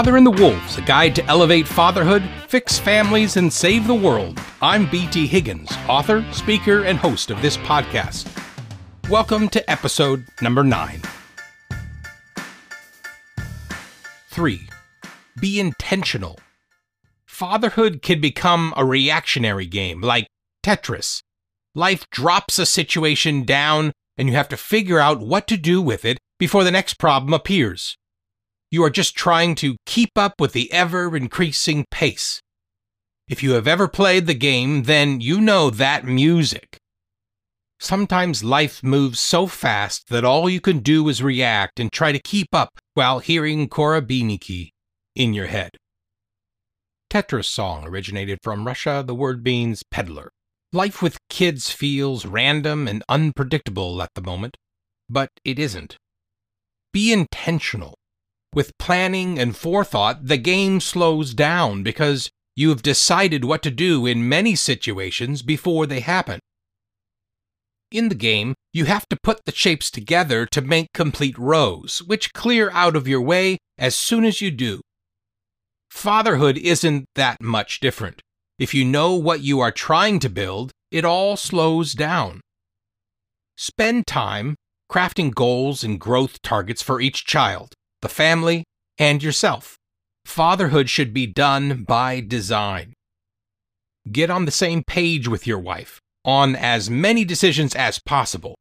Father and the Wolves, a guide to elevate fatherhood, fix families, and save the world. I'm BT Higgins, author, speaker, and host of this podcast. Welcome to episode number 9. 3. Be intentional. Fatherhood can become a reactionary game, like Tetris. Life drops a situation down, and you have to figure out what to do with it before the next problem appears. You are just trying to keep up with the ever increasing pace. If you have ever played the game, then you know that music. Sometimes life moves so fast that all you can do is react and try to keep up while hearing Korobeiniki in your head. Tetris song originated from Russia. The word means peddler. Life with kids feels random and unpredictable at the moment, but it isn't. Be intentional. With planning and forethought, the game slows down because you have decided what to do in many situations before they happen. In the game, you have to put the shapes together to make complete rows, which clear out of your way as soon as you do. Fatherhood isn't that much different. If you know what you are trying to build, it all slows down. Spend time crafting goals and growth targets for each child the family, and yourself. Fatherhood should be done by design. Get on the same page with your wife on as many decisions as possible.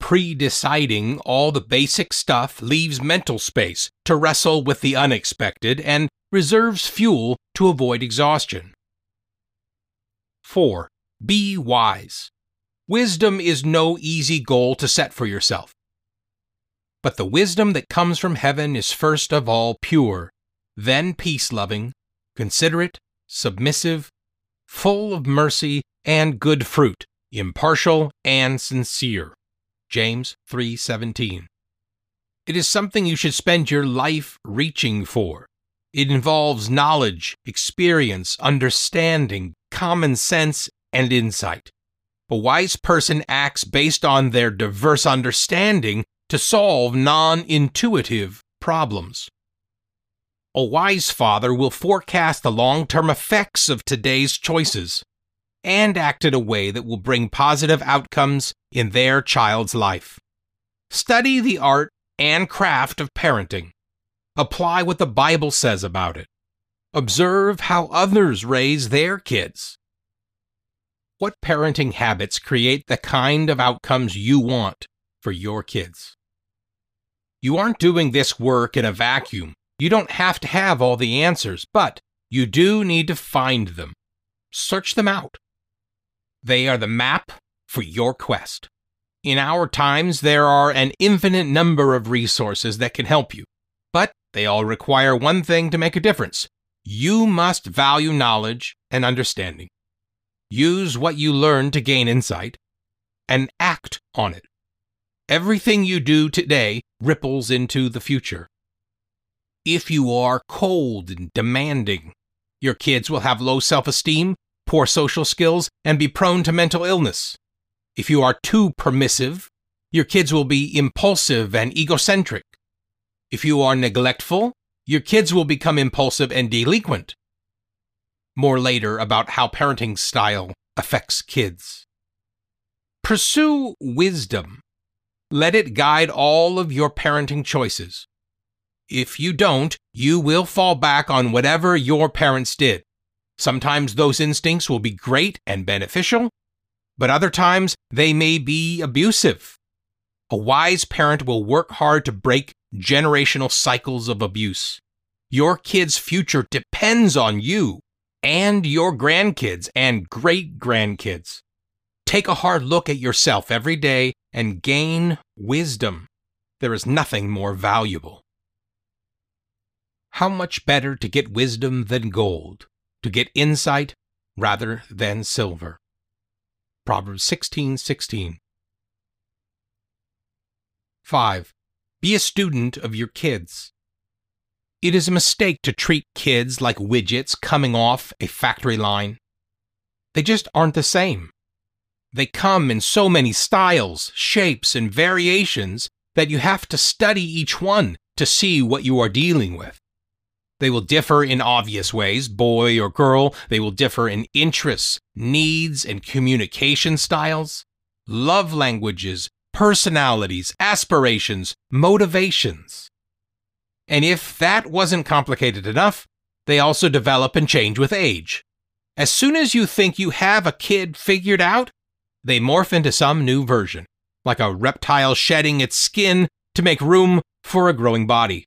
Pre deciding all the basic stuff leaves mental space to wrestle with the unexpected and reserves fuel to avoid exhaustion. 4. Be wise. Wisdom is no easy goal to set for yourself. But the wisdom that comes from heaven is first of all pure, then peace loving, considerate, submissive, full of mercy and good fruit, impartial and sincere. James 3:17. It is something you should spend your life reaching for. It involves knowledge, experience, understanding, common sense, and insight. A wise person acts based on their diverse understanding to solve non intuitive problems. A wise father will forecast the long term effects of today's choices and act in a way that will bring positive outcomes in their child's life. Study the art and craft of parenting. Apply what the Bible says about it. Observe how others raise their kids. What parenting habits create the kind of outcomes you want for your kids. You aren't doing this work in a vacuum. You don't have to have all the answers, but you do need to find them. Search them out. They are the map for your quest. In our times, there are an infinite number of resources that can help you, but they all require one thing to make a difference. You must value knowledge and understanding. Use what you learn to gain insight and act on it. Everything you do today ripples into the future. If you are cold and demanding, your kids will have low self esteem, poor social skills, and be prone to mental illness. If you are too permissive, your kids will be impulsive and egocentric. If you are neglectful, your kids will become impulsive and delinquent. More later about how parenting style affects kids. Pursue wisdom let it guide all of your parenting choices. If you don't, you will fall back on whatever your parents did. Sometimes those instincts will be great and beneficial, but other times they may be abusive. A wise parent will work hard to break generational cycles of abuse. Your kid's future depends on you and your grandkids and great grandkids. Take a hard look at yourself every day and gain wisdom. There is nothing more valuable. How much better to get wisdom than gold, to get insight rather than silver. Proverbs 16:16. 5. Be a student of your kids. It is a mistake to treat kids like widgets coming off a factory line. They just aren't the same. They come in so many styles, shapes, and variations that you have to study each one to see what you are dealing with. They will differ in obvious ways, boy or girl. They will differ in interests, needs, and communication styles, love languages, personalities, aspirations, motivations. And if that wasn't complicated enough, they also develop and change with age. As soon as you think you have a kid figured out, they morph into some new version, like a reptile shedding its skin to make room for a growing body.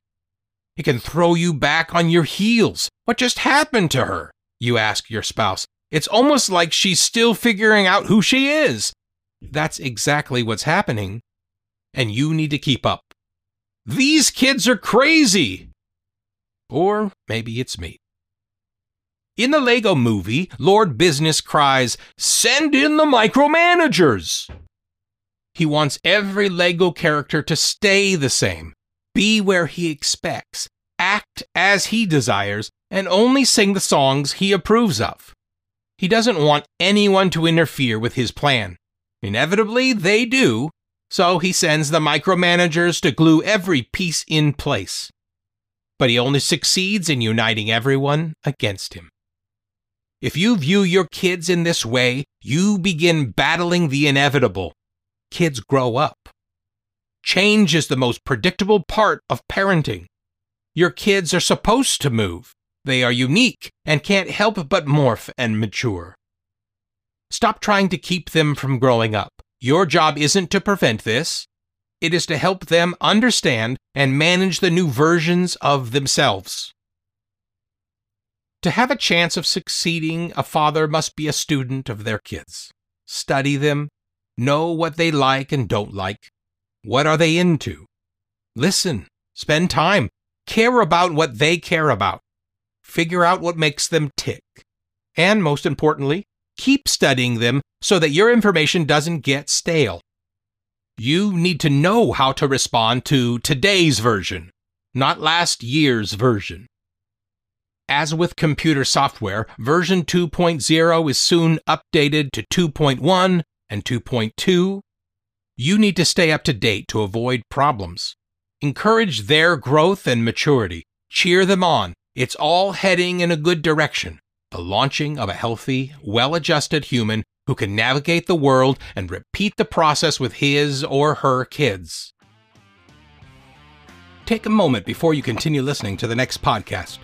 It can throw you back on your heels. What just happened to her? You ask your spouse. It's almost like she's still figuring out who she is. That's exactly what's happening, and you need to keep up. These kids are crazy! Or maybe it's me. In the Lego movie, Lord Business cries, Send in the micromanagers! He wants every Lego character to stay the same, be where he expects, act as he desires, and only sing the songs he approves of. He doesn't want anyone to interfere with his plan. Inevitably, they do, so he sends the micromanagers to glue every piece in place. But he only succeeds in uniting everyone against him. If you view your kids in this way, you begin battling the inevitable. Kids grow up. Change is the most predictable part of parenting. Your kids are supposed to move. They are unique and can't help but morph and mature. Stop trying to keep them from growing up. Your job isn't to prevent this, it is to help them understand and manage the new versions of themselves. To have a chance of succeeding, a father must be a student of their kids. Study them, know what they like and don't like, what are they into? Listen, spend time, care about what they care about, figure out what makes them tick. And most importantly, keep studying them so that your information doesn't get stale. You need to know how to respond to today's version, not last year's version. As with computer software, version 2.0 is soon updated to 2.1 and 2.2 you need to stay up to date to avoid problems. Encourage their growth and maturity. Cheer them on. It's all heading in a good direction. The launching of a healthy, well adjusted human who can navigate the world and repeat the process with his or her kids. Take a moment before you continue listening to the next podcast.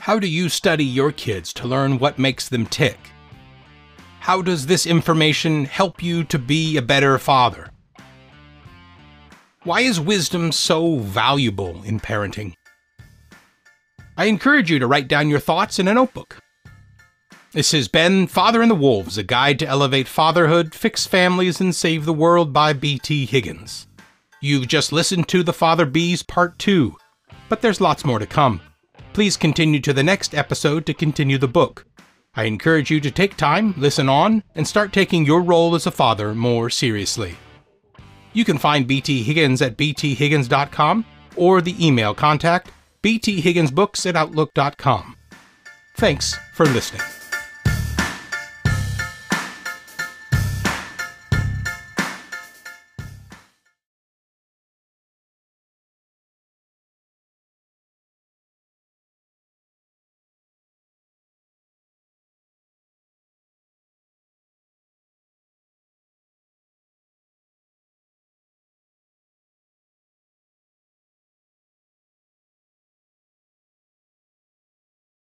How do you study your kids to learn what makes them tick? How does this information help you to be a better father? Why is wisdom so valuable in parenting? I encourage you to write down your thoughts in a notebook. This has been Father and the Wolves, a guide to elevate fatherhood, fix families, and save the world by B.T. Higgins. You've just listened to The Father Bees Part 2, but there's lots more to come. Please continue to the next episode to continue the book. I encourage you to take time, listen on, and start taking your role as a father more seriously. You can find BT Higgins at bthiggins.com or the email contact bthigginsbooks at outlook.com. Thanks for listening.